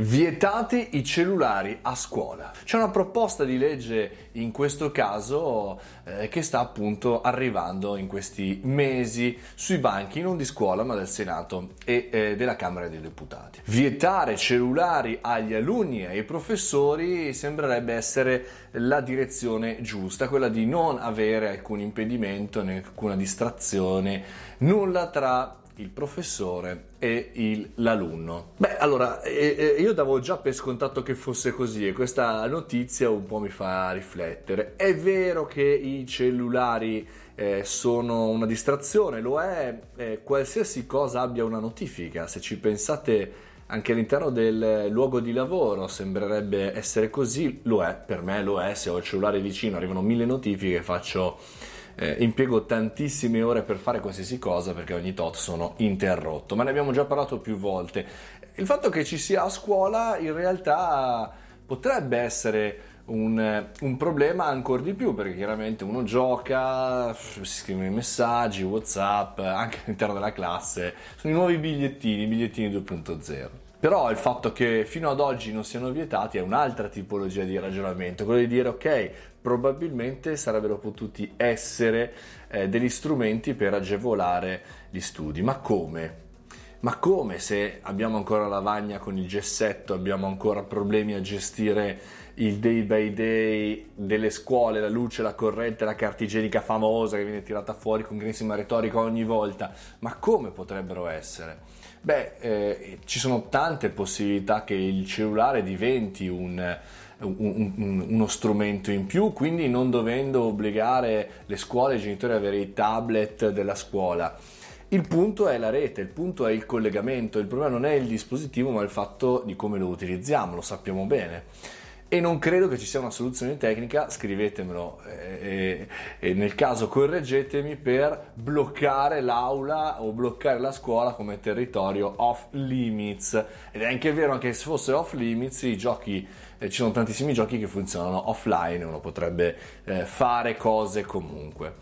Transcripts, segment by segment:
Vietati i cellulari a scuola. C'è una proposta di legge in questo caso eh, che sta appunto arrivando in questi mesi sui banchi non di scuola ma del Senato e eh, della Camera dei Deputati. Vietare cellulari agli alunni e ai professori sembrerebbe essere la direzione giusta, quella di non avere alcun impedimento, alcuna distrazione, nulla tra il professore e il, l'alunno. Beh, allora, eh, io davo già per scontato che fosse così e questa notizia un po' mi fa riflettere. È vero che i cellulari eh, sono una distrazione, lo è eh, qualsiasi cosa abbia una notifica, se ci pensate anche all'interno del luogo di lavoro sembrerebbe essere così, lo è, per me lo è, se ho il cellulare vicino arrivano mille notifiche, faccio eh, impiego tantissime ore per fare qualsiasi cosa perché ogni tot sono interrotto, ma ne abbiamo già parlato più volte. Il fatto che ci sia a scuola in realtà potrebbe essere un, un, problema ancora di più perché chiaramente uno gioca, si scrivono i messaggi, Whatsapp, anche all'interno della classe, sono i nuovi bigliettini, i bigliettini 2.0. Però il fatto che fino ad oggi non siano vietati è un'altra tipologia di ragionamento, quello di dire ok, probabilmente sarebbero potuti essere eh, degli strumenti per agevolare gli studi, ma come? Ma come se abbiamo ancora la lavagna con il gessetto, abbiamo ancora problemi a gestire il day by day delle scuole, la luce, la corrente, la carta igienica famosa che viene tirata fuori con grandissima retorica ogni volta? Ma come potrebbero essere? Beh, eh, ci sono tante possibilità che il cellulare diventi un, un, un, uno strumento in più, quindi non dovendo obbligare le scuole e i genitori ad avere i tablet della scuola. Il punto è la rete, il punto è il collegamento, il problema non è il dispositivo ma il fatto di come lo utilizziamo, lo sappiamo bene. E non credo che ci sia una soluzione tecnica, scrivetemelo e, e, nel caso correggetemi per bloccare l'aula o bloccare la scuola come territorio off limits. Ed è anche vero anche se fosse off limits i giochi eh, ci sono tantissimi giochi che funzionano offline uno potrebbe eh, fare cose comunque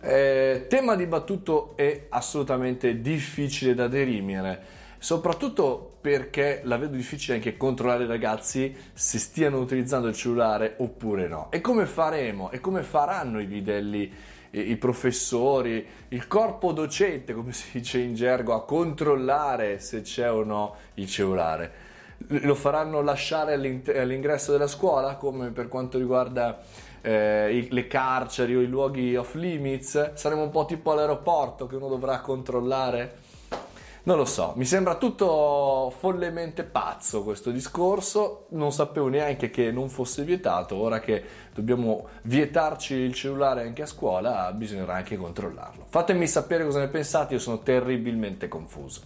eh, tema dibattuto e assolutamente difficile da derimere soprattutto perché la vedo difficile anche controllare i ragazzi se stiano utilizzando il cellulare oppure no. E come faremo? E come faranno i bidelli? i professori, il corpo docente, come si dice in gergo, a controllare se c'è o no il cellulare. Lo faranno lasciare all'ingresso della scuola, come per quanto riguarda eh, le carceri o i luoghi off limits? Saremo un po' tipo all'aeroporto che uno dovrà controllare non lo so, mi sembra tutto follemente pazzo questo discorso, non sapevo neanche che non fosse vietato, ora che dobbiamo vietarci il cellulare anche a scuola bisognerà anche controllarlo. Fatemi sapere cosa ne pensate, io sono terribilmente confuso.